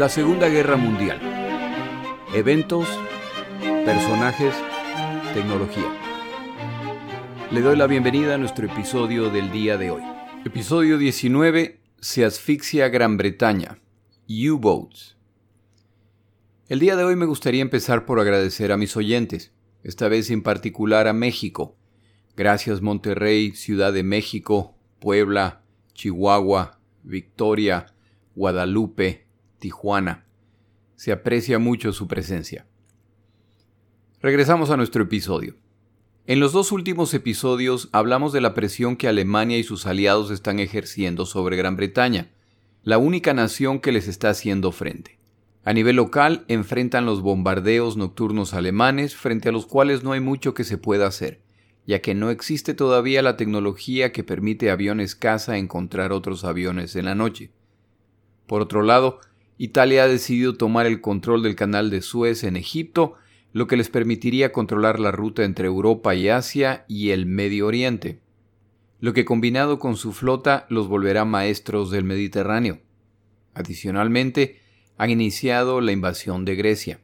La Segunda Guerra Mundial. Eventos, personajes, tecnología. Le doy la bienvenida a nuestro episodio del día de hoy. Episodio 19. Se asfixia Gran Bretaña. U-Boats. El día de hoy me gustaría empezar por agradecer a mis oyentes, esta vez en particular a México. Gracias Monterrey, Ciudad de México, Puebla, Chihuahua, Victoria, Guadalupe, Tijuana. Se aprecia mucho su presencia. Regresamos a nuestro episodio. En los dos últimos episodios hablamos de la presión que Alemania y sus aliados están ejerciendo sobre Gran Bretaña, la única nación que les está haciendo frente. A nivel local enfrentan los bombardeos nocturnos alemanes frente a los cuales no hay mucho que se pueda hacer, ya que no existe todavía la tecnología que permite a aviones caza encontrar otros aviones en la noche. Por otro lado, Italia ha decidido tomar el control del canal de Suez en Egipto, lo que les permitiría controlar la ruta entre Europa y Asia y el Medio Oriente, lo que combinado con su flota los volverá maestros del Mediterráneo. Adicionalmente, han iniciado la invasión de Grecia.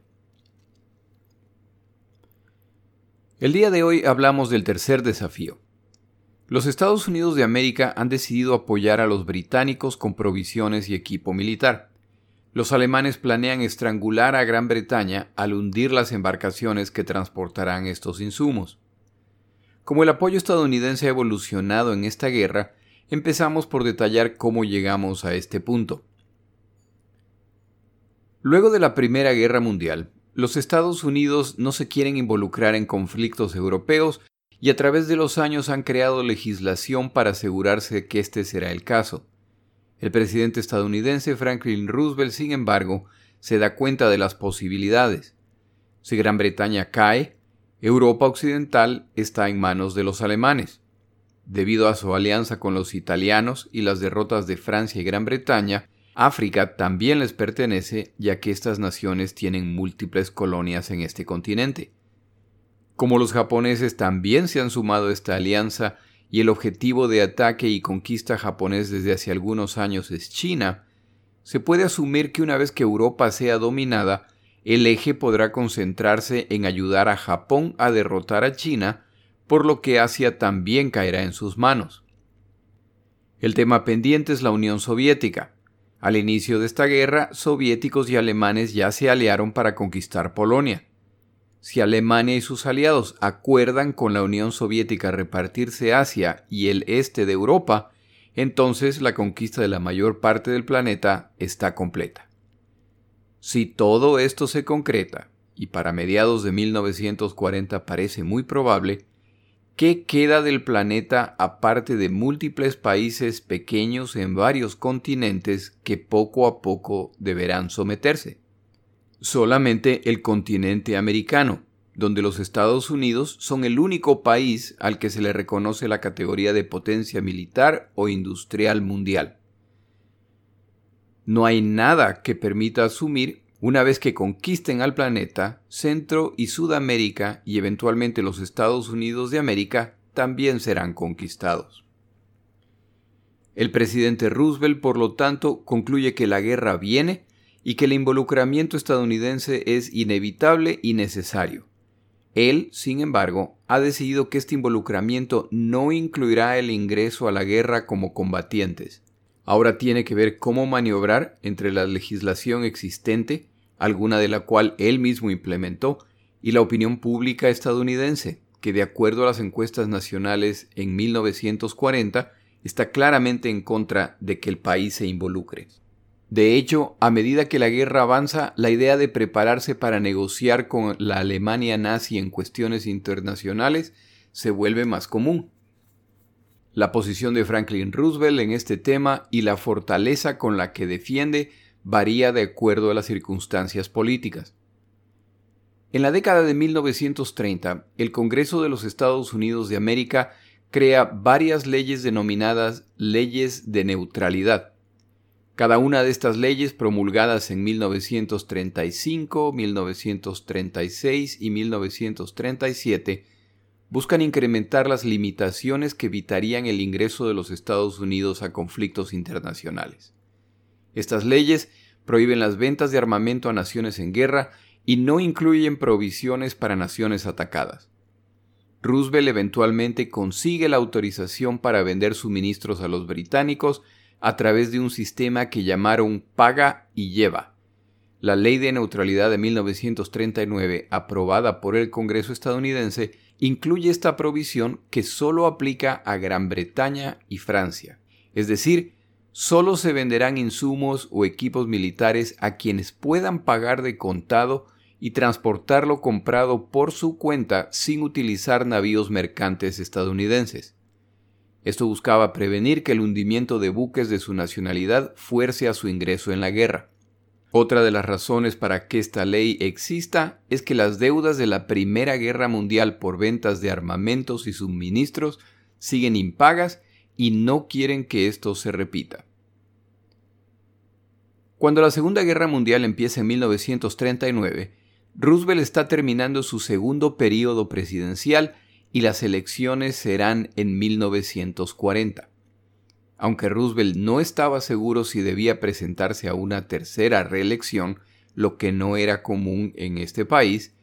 El día de hoy hablamos del tercer desafío. Los Estados Unidos de América han decidido apoyar a los británicos con provisiones y equipo militar los alemanes planean estrangular a Gran Bretaña al hundir las embarcaciones que transportarán estos insumos. Como el apoyo estadounidense ha evolucionado en esta guerra, empezamos por detallar cómo llegamos a este punto. Luego de la Primera Guerra Mundial, los Estados Unidos no se quieren involucrar en conflictos europeos y a través de los años han creado legislación para asegurarse que este será el caso. El presidente estadounidense Franklin Roosevelt, sin embargo, se da cuenta de las posibilidades. Si Gran Bretaña cae, Europa Occidental está en manos de los alemanes. Debido a su alianza con los italianos y las derrotas de Francia y Gran Bretaña, África también les pertenece ya que estas naciones tienen múltiples colonias en este continente. Como los japoneses también se han sumado a esta alianza y el objetivo de ataque y conquista japonés desde hace algunos años es China, se puede asumir que una vez que Europa sea dominada, el eje podrá concentrarse en ayudar a Japón a derrotar a China, por lo que Asia también caerá en sus manos. El tema pendiente es la Unión Soviética. Al inicio de esta guerra, soviéticos y alemanes ya se aliaron para conquistar Polonia. Si Alemania y sus aliados acuerdan con la Unión Soviética repartirse Asia y el este de Europa, entonces la conquista de la mayor parte del planeta está completa. Si todo esto se concreta, y para mediados de 1940 parece muy probable, ¿qué queda del planeta aparte de múltiples países pequeños en varios continentes que poco a poco deberán someterse? Solamente el continente americano, donde los Estados Unidos son el único país al que se le reconoce la categoría de potencia militar o industrial mundial. No hay nada que permita asumir, una vez que conquisten al planeta, Centro y Sudamérica y eventualmente los Estados Unidos de América también serán conquistados. El presidente Roosevelt, por lo tanto, concluye que la guerra viene y que el involucramiento estadounidense es inevitable y necesario. Él, sin embargo, ha decidido que este involucramiento no incluirá el ingreso a la guerra como combatientes. Ahora tiene que ver cómo maniobrar entre la legislación existente, alguna de la cual él mismo implementó, y la opinión pública estadounidense, que de acuerdo a las encuestas nacionales en 1940 está claramente en contra de que el país se involucre. De hecho, a medida que la guerra avanza, la idea de prepararse para negociar con la Alemania nazi en cuestiones internacionales se vuelve más común. La posición de Franklin Roosevelt en este tema y la fortaleza con la que defiende varía de acuerdo a las circunstancias políticas. En la década de 1930, el Congreso de los Estados Unidos de América crea varias leyes denominadas leyes de neutralidad cada una de estas leyes promulgadas en 1935, 1936 y 1937 buscan incrementar las limitaciones que evitarían el ingreso de los Estados Unidos a conflictos internacionales. Estas leyes prohíben las ventas de armamento a naciones en guerra y no incluyen provisiones para naciones atacadas. Roosevelt eventualmente consigue la autorización para vender suministros a los británicos a través de un sistema que llamaron paga y lleva. La ley de neutralidad de 1939, aprobada por el Congreso estadounidense, incluye esta provisión que solo aplica a Gran Bretaña y Francia. Es decir, solo se venderán insumos o equipos militares a quienes puedan pagar de contado y transportar lo comprado por su cuenta sin utilizar navíos mercantes estadounidenses. Esto buscaba prevenir que el hundimiento de buques de su nacionalidad fuerce a su ingreso en la guerra. Otra de las razones para que esta ley exista es que las deudas de la Primera Guerra Mundial por ventas de armamentos y suministros siguen impagas y no quieren que esto se repita. Cuando la Segunda Guerra Mundial empieza en 1939, Roosevelt está terminando su segundo periodo presidencial y las elecciones serán en 1940 aunque Roosevelt no estaba seguro si debía presentarse a una tercera reelección, lo que no era común en este país,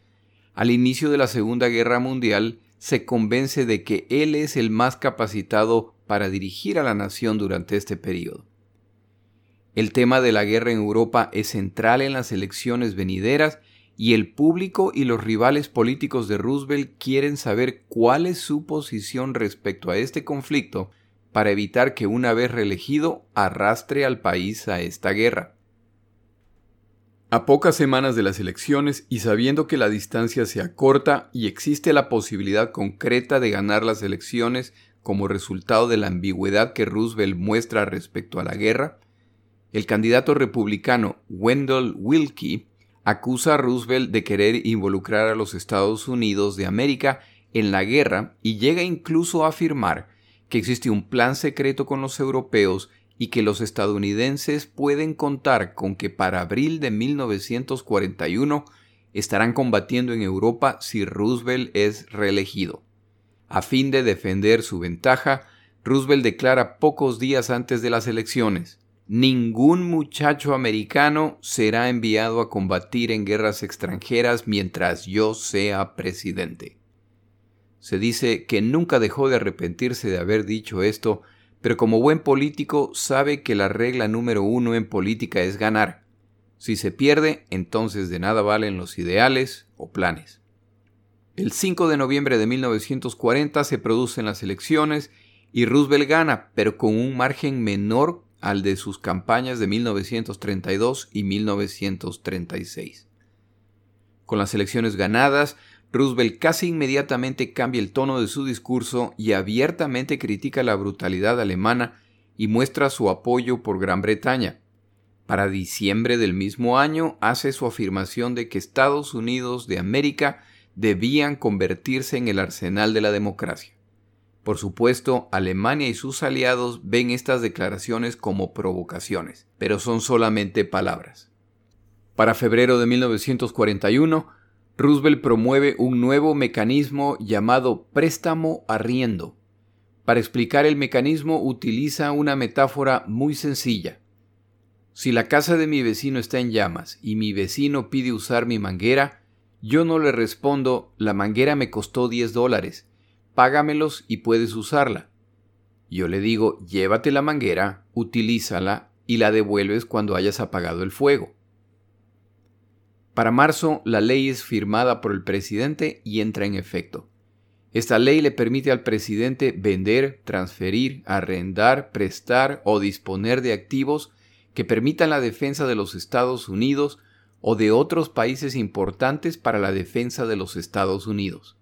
al inicio de la Segunda Guerra Mundial se convence de que él es el más capacitado para dirigir a la nación durante este periodo. El tema de la guerra en Europa es central en las elecciones venideras y el público y los rivales políticos de Roosevelt quieren saber cuál es su posición respecto a este conflicto para evitar que una vez reelegido arrastre al país a esta guerra. A pocas semanas de las elecciones y sabiendo que la distancia se acorta y existe la posibilidad concreta de ganar las elecciones como resultado de la ambigüedad que Roosevelt muestra respecto a la guerra, el candidato republicano Wendell Willkie acusa a Roosevelt de querer involucrar a los Estados Unidos de América en la guerra y llega incluso a afirmar que existe un plan secreto con los europeos y que los estadounidenses pueden contar con que para abril de 1941 estarán combatiendo en Europa si Roosevelt es reelegido. A fin de defender su ventaja, Roosevelt declara pocos días antes de las elecciones, Ningún muchacho americano será enviado a combatir en guerras extranjeras mientras yo sea presidente. Se dice que nunca dejó de arrepentirse de haber dicho esto, pero como buen político sabe que la regla número uno en política es ganar. Si se pierde, entonces de nada valen los ideales o planes. El 5 de noviembre de 1940 se producen las elecciones y Roosevelt gana, pero con un margen menor al de sus campañas de 1932 y 1936. Con las elecciones ganadas, Roosevelt casi inmediatamente cambia el tono de su discurso y abiertamente critica la brutalidad alemana y muestra su apoyo por Gran Bretaña. Para diciembre del mismo año hace su afirmación de que Estados Unidos de América debían convertirse en el arsenal de la democracia. Por supuesto, Alemania y sus aliados ven estas declaraciones como provocaciones, pero son solamente palabras. Para febrero de 1941, Roosevelt promueve un nuevo mecanismo llamado préstamo arriendo. Para explicar el mecanismo utiliza una metáfora muy sencilla. Si la casa de mi vecino está en llamas y mi vecino pide usar mi manguera, yo no le respondo, la manguera me costó 10 dólares, págamelos y puedes usarla. Yo le digo, llévate la manguera, utilízala y la devuelves cuando hayas apagado el fuego. Para marzo, la ley es firmada por el presidente y entra en efecto. Esta ley le permite al presidente vender, transferir, arrendar, prestar o disponer de activos que permitan la defensa de los Estados Unidos o de otros países importantes para la defensa de los Estados Unidos.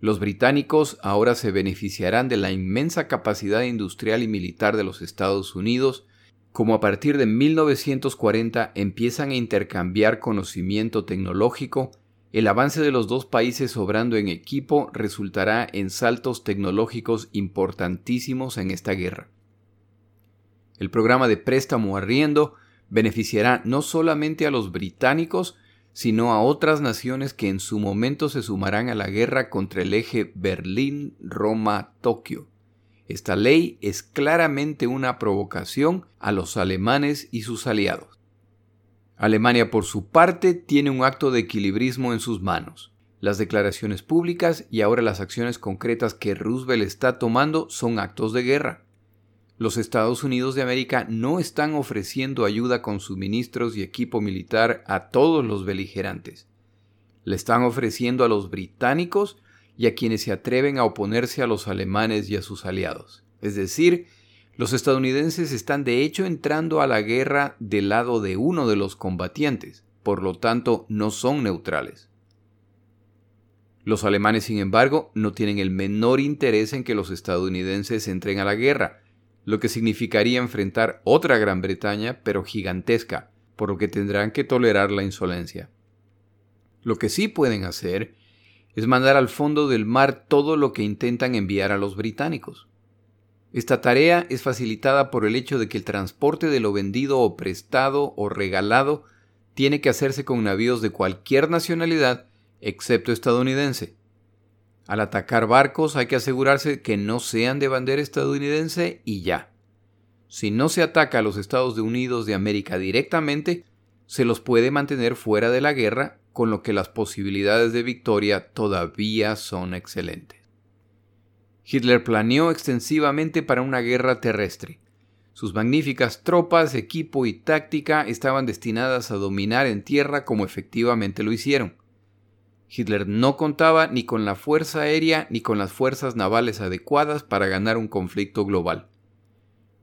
Los británicos ahora se beneficiarán de la inmensa capacidad industrial y militar de los Estados Unidos como a partir de 1940 empiezan a intercambiar conocimiento tecnológico, el avance de los dos países obrando en equipo resultará en saltos tecnológicos importantísimos en esta guerra. El programa de préstamo arriendo beneficiará no solamente a los británicos, sino a otras naciones que en su momento se sumarán a la guerra contra el eje Berlín-Roma-Tokio. Esta ley es claramente una provocación a los alemanes y sus aliados. Alemania, por su parte, tiene un acto de equilibrismo en sus manos. Las declaraciones públicas y ahora las acciones concretas que Roosevelt está tomando son actos de guerra. Los Estados Unidos de América no están ofreciendo ayuda con suministros y equipo militar a todos los beligerantes. Le están ofreciendo a los británicos y a quienes se atreven a oponerse a los alemanes y a sus aliados. Es decir, los estadounidenses están de hecho entrando a la guerra del lado de uno de los combatientes, por lo tanto no son neutrales. Los alemanes, sin embargo, no tienen el menor interés en que los estadounidenses entren a la guerra, lo que significaría enfrentar otra Gran Bretaña, pero gigantesca, por lo que tendrán que tolerar la insolencia. Lo que sí pueden hacer es mandar al fondo del mar todo lo que intentan enviar a los británicos. Esta tarea es facilitada por el hecho de que el transporte de lo vendido o prestado o regalado tiene que hacerse con navíos de cualquier nacionalidad excepto estadounidense. Al atacar barcos hay que asegurarse que no sean de bandera estadounidense y ya. Si no se ataca a los Estados Unidos de América directamente, se los puede mantener fuera de la guerra, con lo que las posibilidades de victoria todavía son excelentes. Hitler planeó extensivamente para una guerra terrestre. Sus magníficas tropas, equipo y táctica estaban destinadas a dominar en tierra como efectivamente lo hicieron. Hitler no contaba ni con la fuerza aérea ni con las fuerzas navales adecuadas para ganar un conflicto global.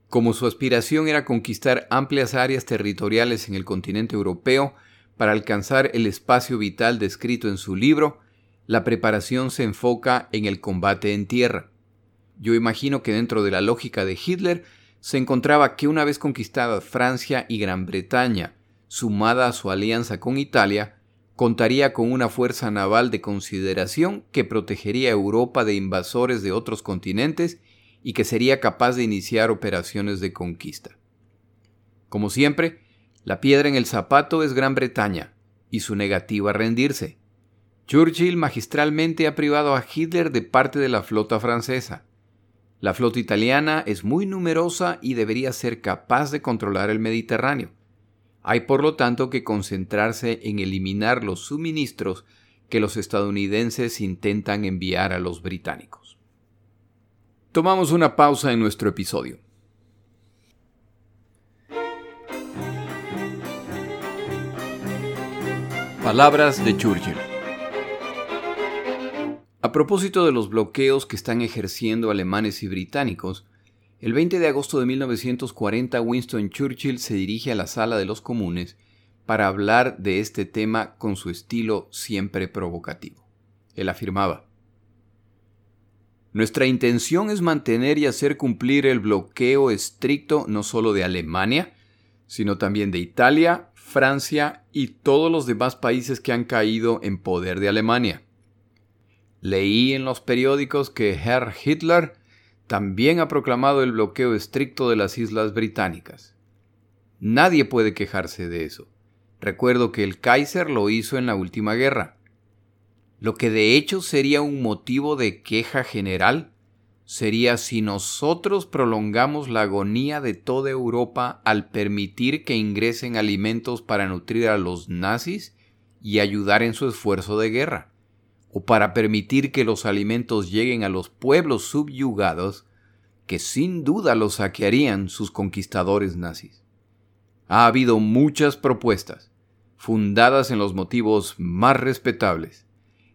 Como su aspiración era conquistar amplias áreas territoriales en el continente europeo para alcanzar el espacio vital descrito en su libro, la preparación se enfoca en el combate en tierra. Yo imagino que dentro de la lógica de Hitler se encontraba que una vez conquistadas Francia y Gran Bretaña, sumada a su alianza con Italia, contaría con una fuerza naval de consideración que protegería a Europa de invasores de otros continentes y que sería capaz de iniciar operaciones de conquista. Como siempre, la piedra en el zapato es Gran Bretaña y su negativa a rendirse. Churchill magistralmente ha privado a Hitler de parte de la flota francesa. La flota italiana es muy numerosa y debería ser capaz de controlar el Mediterráneo. Hay por lo tanto que concentrarse en eliminar los suministros que los estadounidenses intentan enviar a los británicos. Tomamos una pausa en nuestro episodio. Palabras de Churchill. A propósito de los bloqueos que están ejerciendo alemanes y británicos, el 20 de agosto de 1940 Winston Churchill se dirige a la sala de los comunes para hablar de este tema con su estilo siempre provocativo. Él afirmaba, Nuestra intención es mantener y hacer cumplir el bloqueo estricto no solo de Alemania, sino también de Italia, Francia y todos los demás países que han caído en poder de Alemania. Leí en los periódicos que Herr Hitler también ha proclamado el bloqueo estricto de las islas británicas. Nadie puede quejarse de eso. Recuerdo que el Kaiser lo hizo en la última guerra. Lo que de hecho sería un motivo de queja general sería si nosotros prolongamos la agonía de toda Europa al permitir que ingresen alimentos para nutrir a los nazis y ayudar en su esfuerzo de guerra o para permitir que los alimentos lleguen a los pueblos subyugados que sin duda los saquearían sus conquistadores nazis. Ha habido muchas propuestas, fundadas en los motivos más respetables,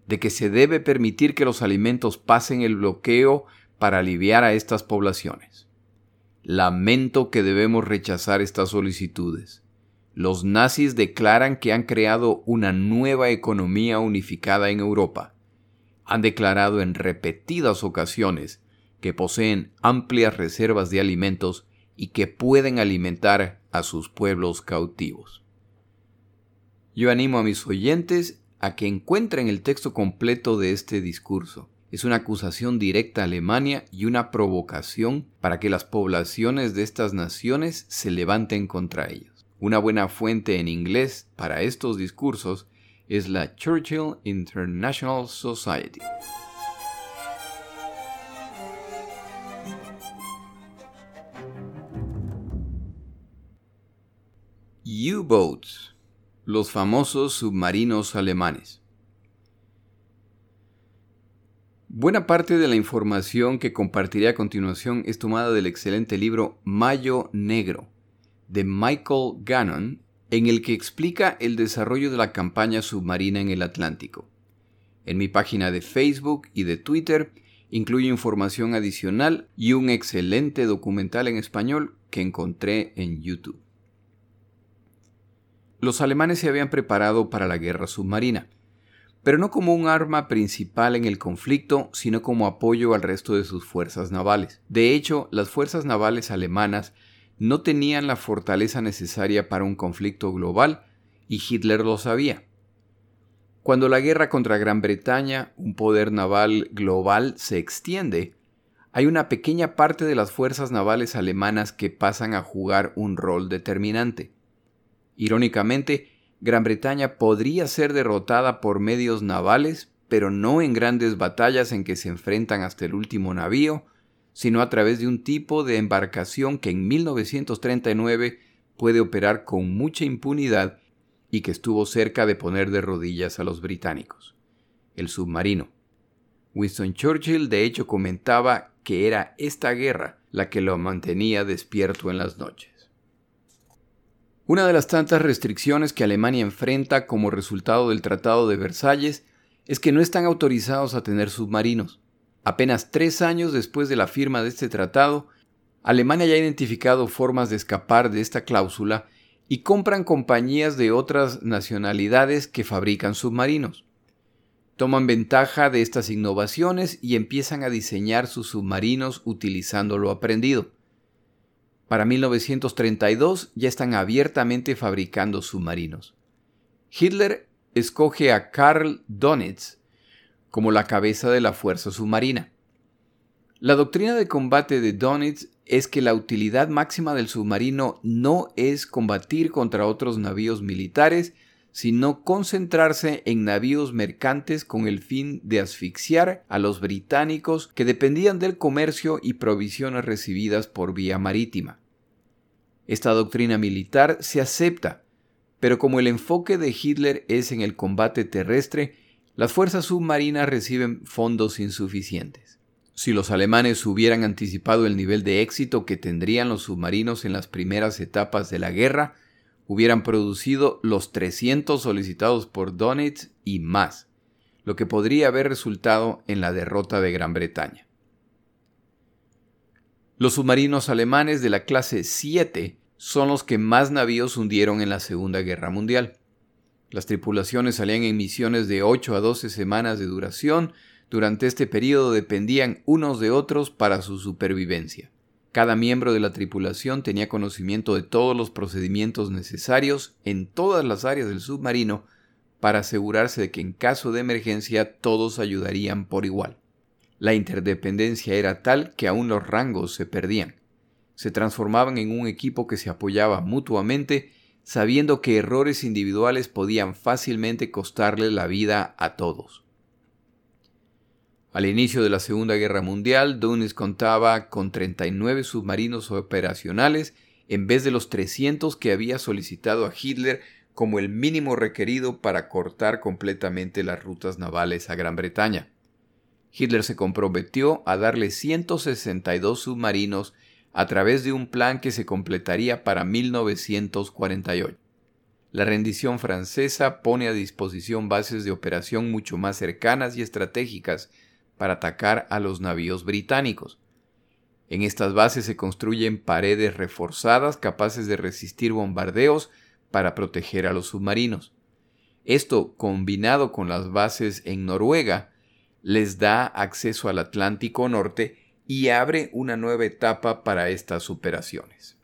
de que se debe permitir que los alimentos pasen el bloqueo para aliviar a estas poblaciones. Lamento que debemos rechazar estas solicitudes. Los nazis declaran que han creado una nueva economía unificada en Europa. Han declarado en repetidas ocasiones que poseen amplias reservas de alimentos y que pueden alimentar a sus pueblos cautivos. Yo animo a mis oyentes a que encuentren el texto completo de este discurso. Es una acusación directa a Alemania y una provocación para que las poblaciones de estas naciones se levanten contra ellos. Una buena fuente en inglés para estos discursos es la Churchill International Society. U-boats. Los famosos submarinos alemanes. Buena parte de la información que compartiré a continuación es tomada del excelente libro Mayo Negro de Michael Gannon, en el que explica el desarrollo de la campaña submarina en el Atlántico. En mi página de Facebook y de Twitter incluye información adicional y un excelente documental en español que encontré en YouTube. Los alemanes se habían preparado para la guerra submarina pero no como un arma principal en el conflicto, sino como apoyo al resto de sus fuerzas navales. De hecho, las fuerzas navales alemanas no tenían la fortaleza necesaria para un conflicto global, y Hitler lo sabía. Cuando la guerra contra Gran Bretaña, un poder naval global, se extiende, hay una pequeña parte de las fuerzas navales alemanas que pasan a jugar un rol determinante. Irónicamente, Gran Bretaña podría ser derrotada por medios navales, pero no en grandes batallas en que se enfrentan hasta el último navío, sino a través de un tipo de embarcación que en 1939 puede operar con mucha impunidad y que estuvo cerca de poner de rodillas a los británicos, el submarino. Winston Churchill de hecho comentaba que era esta guerra la que lo mantenía despierto en las noches. Una de las tantas restricciones que Alemania enfrenta como resultado del Tratado de Versalles es que no están autorizados a tener submarinos. Apenas tres años después de la firma de este tratado, Alemania ya ha identificado formas de escapar de esta cláusula y compran compañías de otras nacionalidades que fabrican submarinos. Toman ventaja de estas innovaciones y empiezan a diseñar sus submarinos utilizando lo aprendido. Para 1932 ya están abiertamente fabricando submarinos. Hitler escoge a Karl Donitz como la cabeza de la fuerza submarina. La doctrina de combate de Donitz es que la utilidad máxima del submarino no es combatir contra otros navíos militares, sino concentrarse en navíos mercantes con el fin de asfixiar a los británicos que dependían del comercio y provisiones recibidas por vía marítima. Esta doctrina militar se acepta, pero como el enfoque de Hitler es en el combate terrestre, las fuerzas submarinas reciben fondos insuficientes. Si los alemanes hubieran anticipado el nivel de éxito que tendrían los submarinos en las primeras etapas de la guerra, hubieran producido los 300 solicitados por Donitz y más, lo que podría haber resultado en la derrota de Gran Bretaña. Los submarinos alemanes de la clase 7 son los que más navíos hundieron en la Segunda Guerra Mundial. Las tripulaciones salían en misiones de 8 a 12 semanas de duración. Durante este periodo dependían unos de otros para su supervivencia. Cada miembro de la tripulación tenía conocimiento de todos los procedimientos necesarios en todas las áreas del submarino para asegurarse de que en caso de emergencia todos ayudarían por igual. La interdependencia era tal que aún los rangos se perdían. Se transformaban en un equipo que se apoyaba mutuamente, sabiendo que errores individuales podían fácilmente costarle la vida a todos. Al inicio de la Segunda Guerra Mundial, Dönitz contaba con 39 submarinos operacionales en vez de los 300 que había solicitado a Hitler como el mínimo requerido para cortar completamente las rutas navales a Gran Bretaña. Hitler se comprometió a darle 162 submarinos a través de un plan que se completaría para 1948. La rendición francesa pone a disposición bases de operación mucho más cercanas y estratégicas para atacar a los navíos británicos. En estas bases se construyen paredes reforzadas capaces de resistir bombardeos para proteger a los submarinos. Esto, combinado con las bases en Noruega, les da acceso al Atlántico Norte y abre una nueva etapa para estas operaciones.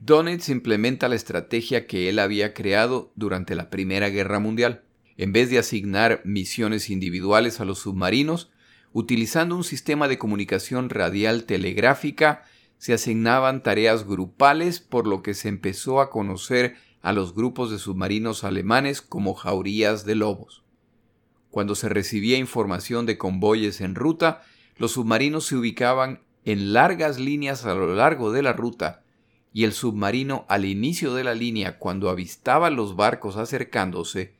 Donitz implementa la estrategia que él había creado durante la Primera Guerra Mundial. En vez de asignar misiones individuales a los submarinos, Utilizando un sistema de comunicación radial telegráfica, se asignaban tareas grupales, por lo que se empezó a conocer a los grupos de submarinos alemanes como jaurías de lobos. Cuando se recibía información de convoyes en ruta, los submarinos se ubicaban en largas líneas a lo largo de la ruta y el submarino al inicio de la línea cuando avistaba los barcos acercándose,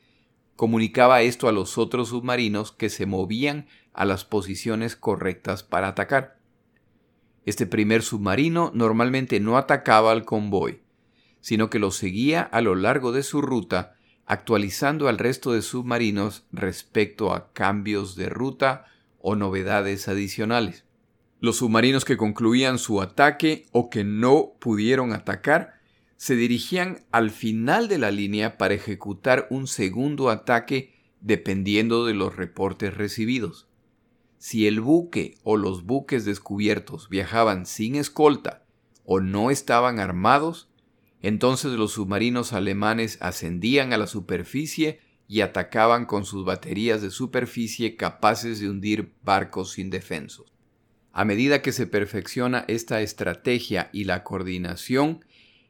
comunicaba esto a los otros submarinos que se movían a las posiciones correctas para atacar. Este primer submarino normalmente no atacaba al convoy, sino que lo seguía a lo largo de su ruta, actualizando al resto de submarinos respecto a cambios de ruta o novedades adicionales. Los submarinos que concluían su ataque o que no pudieron atacar se dirigían al final de la línea para ejecutar un segundo ataque dependiendo de los reportes recibidos. Si el buque o los buques descubiertos viajaban sin escolta o no estaban armados, entonces los submarinos alemanes ascendían a la superficie y atacaban con sus baterías de superficie capaces de hundir barcos indefensos. A medida que se perfecciona esta estrategia y la coordinación,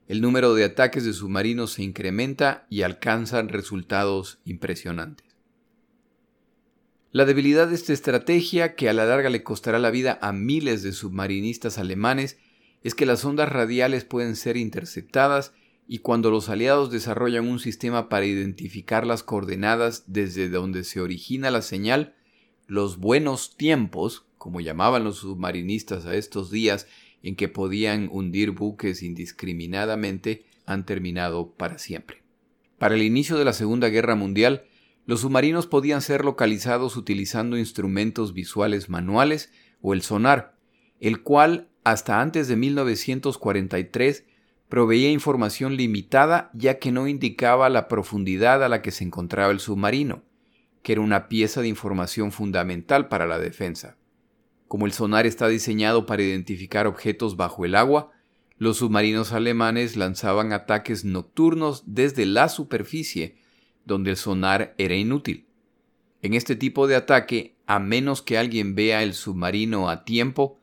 el número de ataques de submarinos se incrementa y alcanzan resultados impresionantes. La debilidad de esta estrategia, que a la larga le costará la vida a miles de submarinistas alemanes, es que las ondas radiales pueden ser interceptadas y cuando los aliados desarrollan un sistema para identificar las coordenadas desde donde se origina la señal, los buenos tiempos, como llamaban los submarinistas a estos días en que podían hundir buques indiscriminadamente, han terminado para siempre. Para el inicio de la Segunda Guerra Mundial, los submarinos podían ser localizados utilizando instrumentos visuales manuales o el sonar, el cual hasta antes de 1943 proveía información limitada ya que no indicaba la profundidad a la que se encontraba el submarino, que era una pieza de información fundamental para la defensa. Como el sonar está diseñado para identificar objetos bajo el agua, los submarinos alemanes lanzaban ataques nocturnos desde la superficie donde el sonar era inútil. En este tipo de ataque, a menos que alguien vea el submarino a tiempo,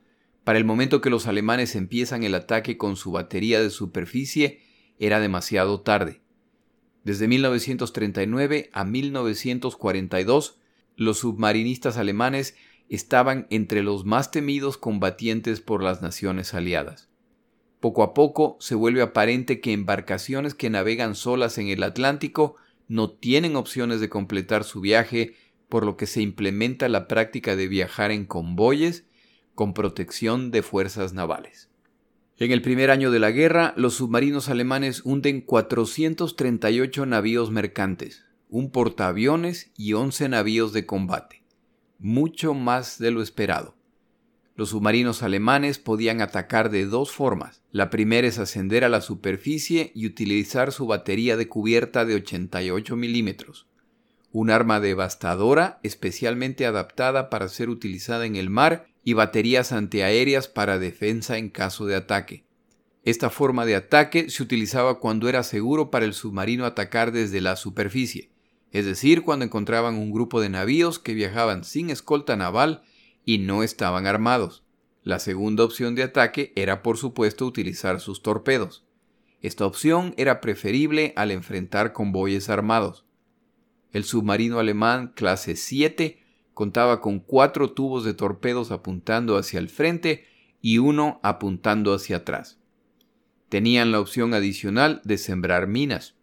para el momento que los alemanes empiezan el ataque con su batería de superficie, era demasiado tarde. Desde 1939 a 1942, los submarinistas alemanes estaban entre los más temidos combatientes por las naciones aliadas. Poco a poco se vuelve aparente que embarcaciones que navegan solas en el Atlántico no tienen opciones de completar su viaje, por lo que se implementa la práctica de viajar en convoyes con protección de fuerzas navales. En el primer año de la guerra, los submarinos alemanes hunden 438 navíos mercantes, un portaaviones y 11 navíos de combate, mucho más de lo esperado. Los submarinos alemanes podían atacar de dos formas. La primera es ascender a la superficie y utilizar su batería de cubierta de 88 milímetros, un arma devastadora especialmente adaptada para ser utilizada en el mar y baterías antiaéreas para defensa en caso de ataque. Esta forma de ataque se utilizaba cuando era seguro para el submarino atacar desde la superficie, es decir, cuando encontraban un grupo de navíos que viajaban sin escolta naval y no estaban armados. La segunda opción de ataque era por supuesto utilizar sus torpedos. Esta opción era preferible al enfrentar convoyes armados. El submarino alemán clase 7 contaba con cuatro tubos de torpedos apuntando hacia el frente y uno apuntando hacia atrás. Tenían la opción adicional de sembrar minas.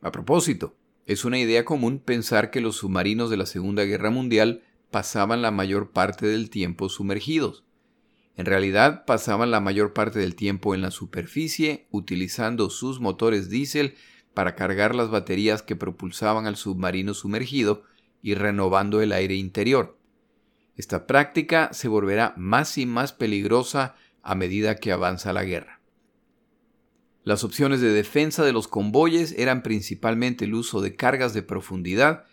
A propósito, es una idea común pensar que los submarinos de la Segunda Guerra Mundial pasaban la mayor parte del tiempo sumergidos. En realidad pasaban la mayor parte del tiempo en la superficie utilizando sus motores diésel para cargar las baterías que propulsaban al submarino sumergido y renovando el aire interior. Esta práctica se volverá más y más peligrosa a medida que avanza la guerra. Las opciones de defensa de los convoyes eran principalmente el uso de cargas de profundidad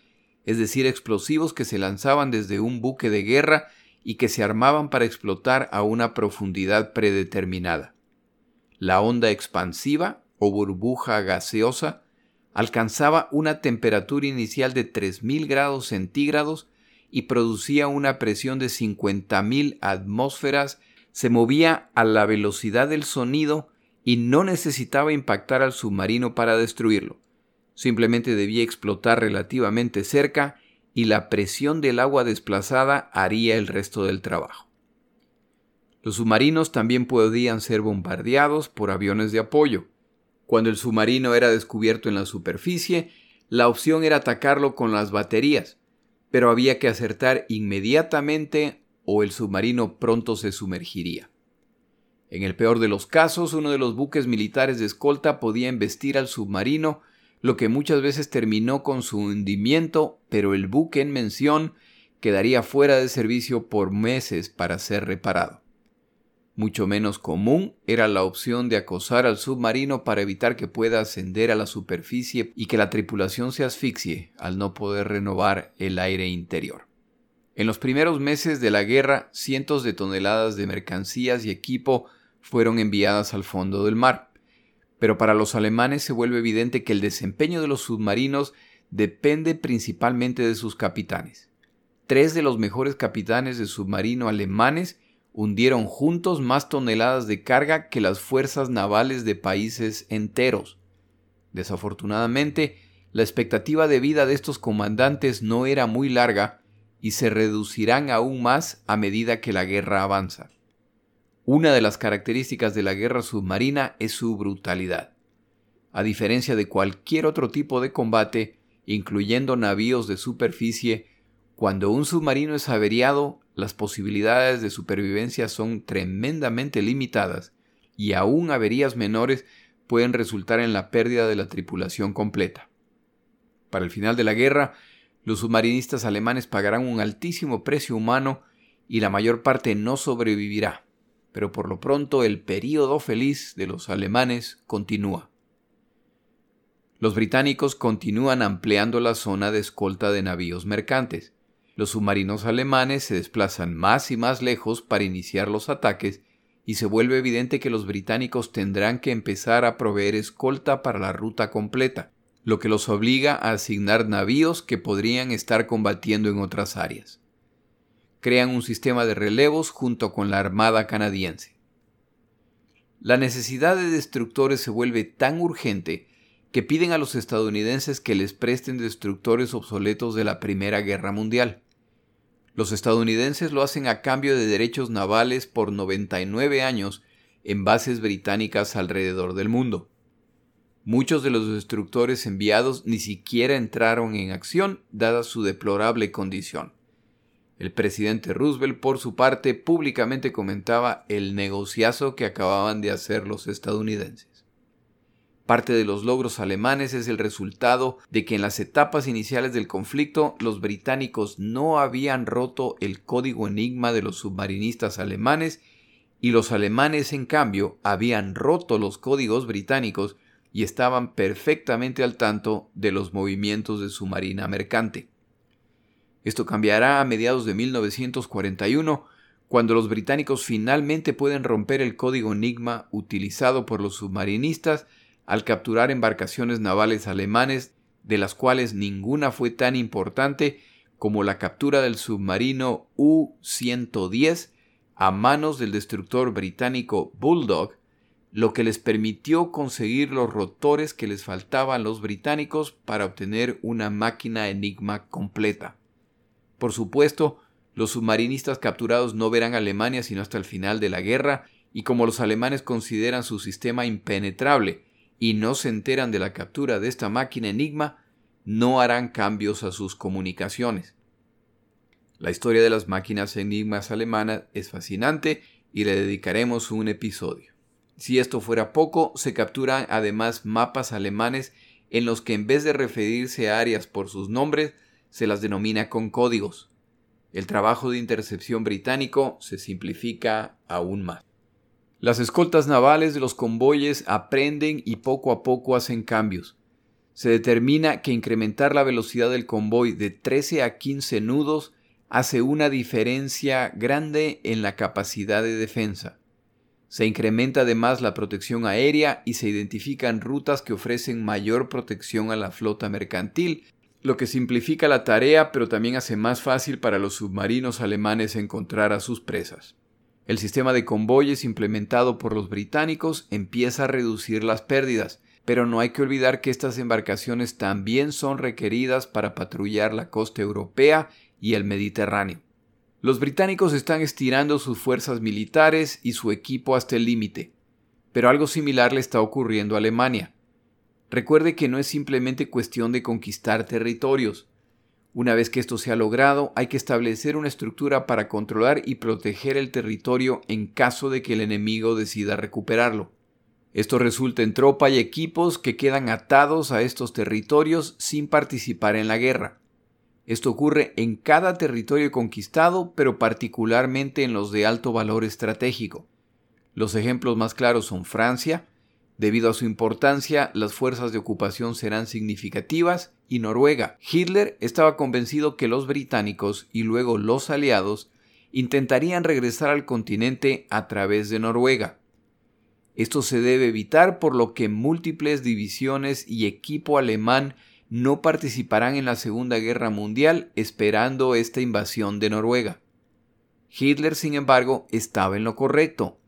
es decir, explosivos que se lanzaban desde un buque de guerra y que se armaban para explotar a una profundidad predeterminada. La onda expansiva o burbuja gaseosa alcanzaba una temperatura inicial de 3.000 grados centígrados y producía una presión de 50.000 atmósferas, se movía a la velocidad del sonido y no necesitaba impactar al submarino para destruirlo. Simplemente debía explotar relativamente cerca y la presión del agua desplazada haría el resto del trabajo. Los submarinos también podían ser bombardeados por aviones de apoyo. Cuando el submarino era descubierto en la superficie, la opción era atacarlo con las baterías, pero había que acertar inmediatamente o el submarino pronto se sumergiría. En el peor de los casos, uno de los buques militares de escolta podía embestir al submarino, lo que muchas veces terminó con su hundimiento, pero el buque en mención quedaría fuera de servicio por meses para ser reparado. Mucho menos común era la opción de acosar al submarino para evitar que pueda ascender a la superficie y que la tripulación se asfixie al no poder renovar el aire interior. En los primeros meses de la guerra, cientos de toneladas de mercancías y equipo fueron enviadas al fondo del mar. Pero para los alemanes se vuelve evidente que el desempeño de los submarinos depende principalmente de sus capitanes. Tres de los mejores capitanes de submarino alemanes hundieron juntos más toneladas de carga que las fuerzas navales de países enteros. Desafortunadamente, la expectativa de vida de estos comandantes no era muy larga y se reducirán aún más a medida que la guerra avanza. Una de las características de la guerra submarina es su brutalidad. A diferencia de cualquier otro tipo de combate, incluyendo navíos de superficie, cuando un submarino es averiado, las posibilidades de supervivencia son tremendamente limitadas y aún averías menores pueden resultar en la pérdida de la tripulación completa. Para el final de la guerra, los submarinistas alemanes pagarán un altísimo precio humano y la mayor parte no sobrevivirá, pero por lo pronto el período feliz de los alemanes continúa. Los británicos continúan ampliando la zona de escolta de navíos mercantes, los submarinos alemanes se desplazan más y más lejos para iniciar los ataques y se vuelve evidente que los británicos tendrán que empezar a proveer escolta para la ruta completa, lo que los obliga a asignar navíos que podrían estar combatiendo en otras áreas. Crean un sistema de relevos junto con la Armada canadiense. La necesidad de destructores se vuelve tan urgente que piden a los estadounidenses que les presten destructores obsoletos de la Primera Guerra Mundial. Los estadounidenses lo hacen a cambio de derechos navales por 99 años en bases británicas alrededor del mundo. Muchos de los destructores enviados ni siquiera entraron en acción dada su deplorable condición. El presidente Roosevelt, por su parte, públicamente comentaba el negociazo que acababan de hacer los estadounidenses. Parte de los logros alemanes es el resultado de que en las etapas iniciales del conflicto los británicos no habían roto el código enigma de los submarinistas alemanes y los alemanes en cambio habían roto los códigos británicos y estaban perfectamente al tanto de los movimientos de su marina mercante. Esto cambiará a mediados de 1941 cuando los británicos finalmente pueden romper el código enigma utilizado por los submarinistas al capturar embarcaciones navales alemanes, de las cuales ninguna fue tan importante como la captura del submarino U-110 a manos del destructor británico Bulldog, lo que les permitió conseguir los rotores que les faltaban los británicos para obtener una máquina Enigma completa. Por supuesto, los submarinistas capturados no verán Alemania sino hasta el final de la guerra, y como los alemanes consideran su sistema impenetrable y no se enteran de la captura de esta máquina Enigma, no harán cambios a sus comunicaciones. La historia de las máquinas enigmas alemanas es fascinante y le dedicaremos un episodio. Si esto fuera poco, se capturan además mapas alemanes en los que en vez de referirse a áreas por sus nombres, se las denomina con códigos. El trabajo de intercepción británico se simplifica aún más. Las escoltas navales de los convoyes aprenden y poco a poco hacen cambios. Se determina que incrementar la velocidad del convoy de 13 a 15 nudos hace una diferencia grande en la capacidad de defensa. Se incrementa además la protección aérea y se identifican rutas que ofrecen mayor protección a la flota mercantil, lo que simplifica la tarea pero también hace más fácil para los submarinos alemanes encontrar a sus presas. El sistema de convoyes implementado por los británicos empieza a reducir las pérdidas, pero no hay que olvidar que estas embarcaciones también son requeridas para patrullar la costa europea y el Mediterráneo. Los británicos están estirando sus fuerzas militares y su equipo hasta el límite, pero algo similar le está ocurriendo a Alemania. Recuerde que no es simplemente cuestión de conquistar territorios. Una vez que esto se ha logrado, hay que establecer una estructura para controlar y proteger el territorio en caso de que el enemigo decida recuperarlo. Esto resulta en tropa y equipos que quedan atados a estos territorios sin participar en la guerra. Esto ocurre en cada territorio conquistado, pero particularmente en los de alto valor estratégico. Los ejemplos más claros son Francia, debido a su importancia las fuerzas de ocupación serán significativas, y Noruega. Hitler estaba convencido que los británicos y luego los aliados intentarían regresar al continente a través de Noruega. Esto se debe evitar por lo que múltiples divisiones y equipo alemán no participarán en la Segunda Guerra Mundial esperando esta invasión de Noruega. Hitler, sin embargo, estaba en lo correcto.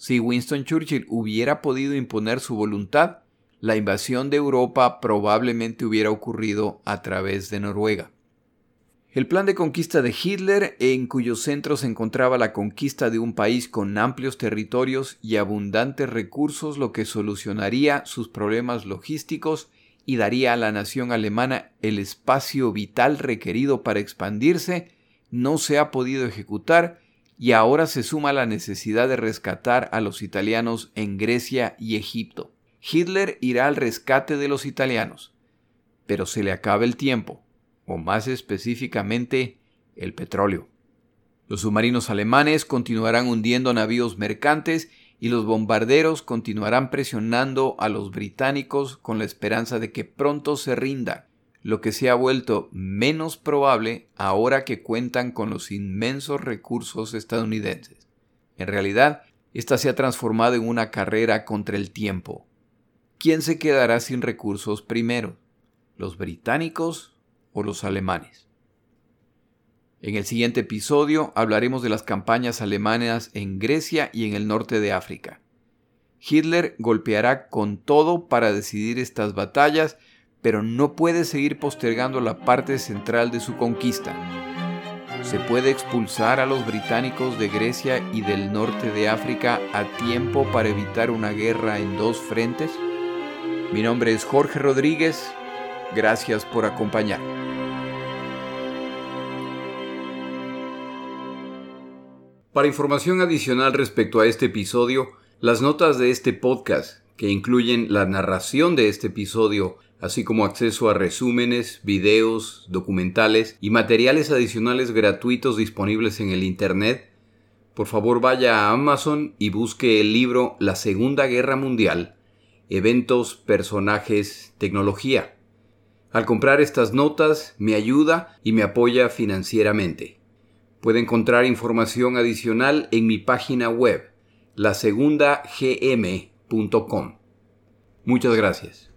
Si Winston Churchill hubiera podido imponer su voluntad, la invasión de Europa probablemente hubiera ocurrido a través de Noruega. El plan de conquista de Hitler, en cuyo centro se encontraba la conquista de un país con amplios territorios y abundantes recursos, lo que solucionaría sus problemas logísticos y daría a la nación alemana el espacio vital requerido para expandirse, no se ha podido ejecutar y ahora se suma la necesidad de rescatar a los italianos en Grecia y Egipto. Hitler irá al rescate de los italianos, pero se le acaba el tiempo, o más específicamente el petróleo. Los submarinos alemanes continuarán hundiendo navíos mercantes y los bombarderos continuarán presionando a los británicos con la esperanza de que pronto se rinda, lo que se ha vuelto menos probable ahora que cuentan con los inmensos recursos estadounidenses. En realidad, esta se ha transformado en una carrera contra el tiempo. ¿Quién se quedará sin recursos primero? ¿Los británicos o los alemanes? En el siguiente episodio hablaremos de las campañas alemanas en Grecia y en el norte de África. Hitler golpeará con todo para decidir estas batallas, pero no puede seguir postergando la parte central de su conquista. ¿Se puede expulsar a los británicos de Grecia y del norte de África a tiempo para evitar una guerra en dos frentes? Mi nombre es Jorge Rodríguez. Gracias por acompañarme. Para información adicional respecto a este episodio, las notas de este podcast, que incluyen la narración de este episodio, así como acceso a resúmenes, videos, documentales y materiales adicionales gratuitos disponibles en el Internet, por favor vaya a Amazon y busque el libro La Segunda Guerra Mundial, Eventos, Personajes, Tecnología. Al comprar estas notas me ayuda y me apoya financieramente. Puede encontrar información adicional en mi página web, lasegundagm.com. Muchas gracias.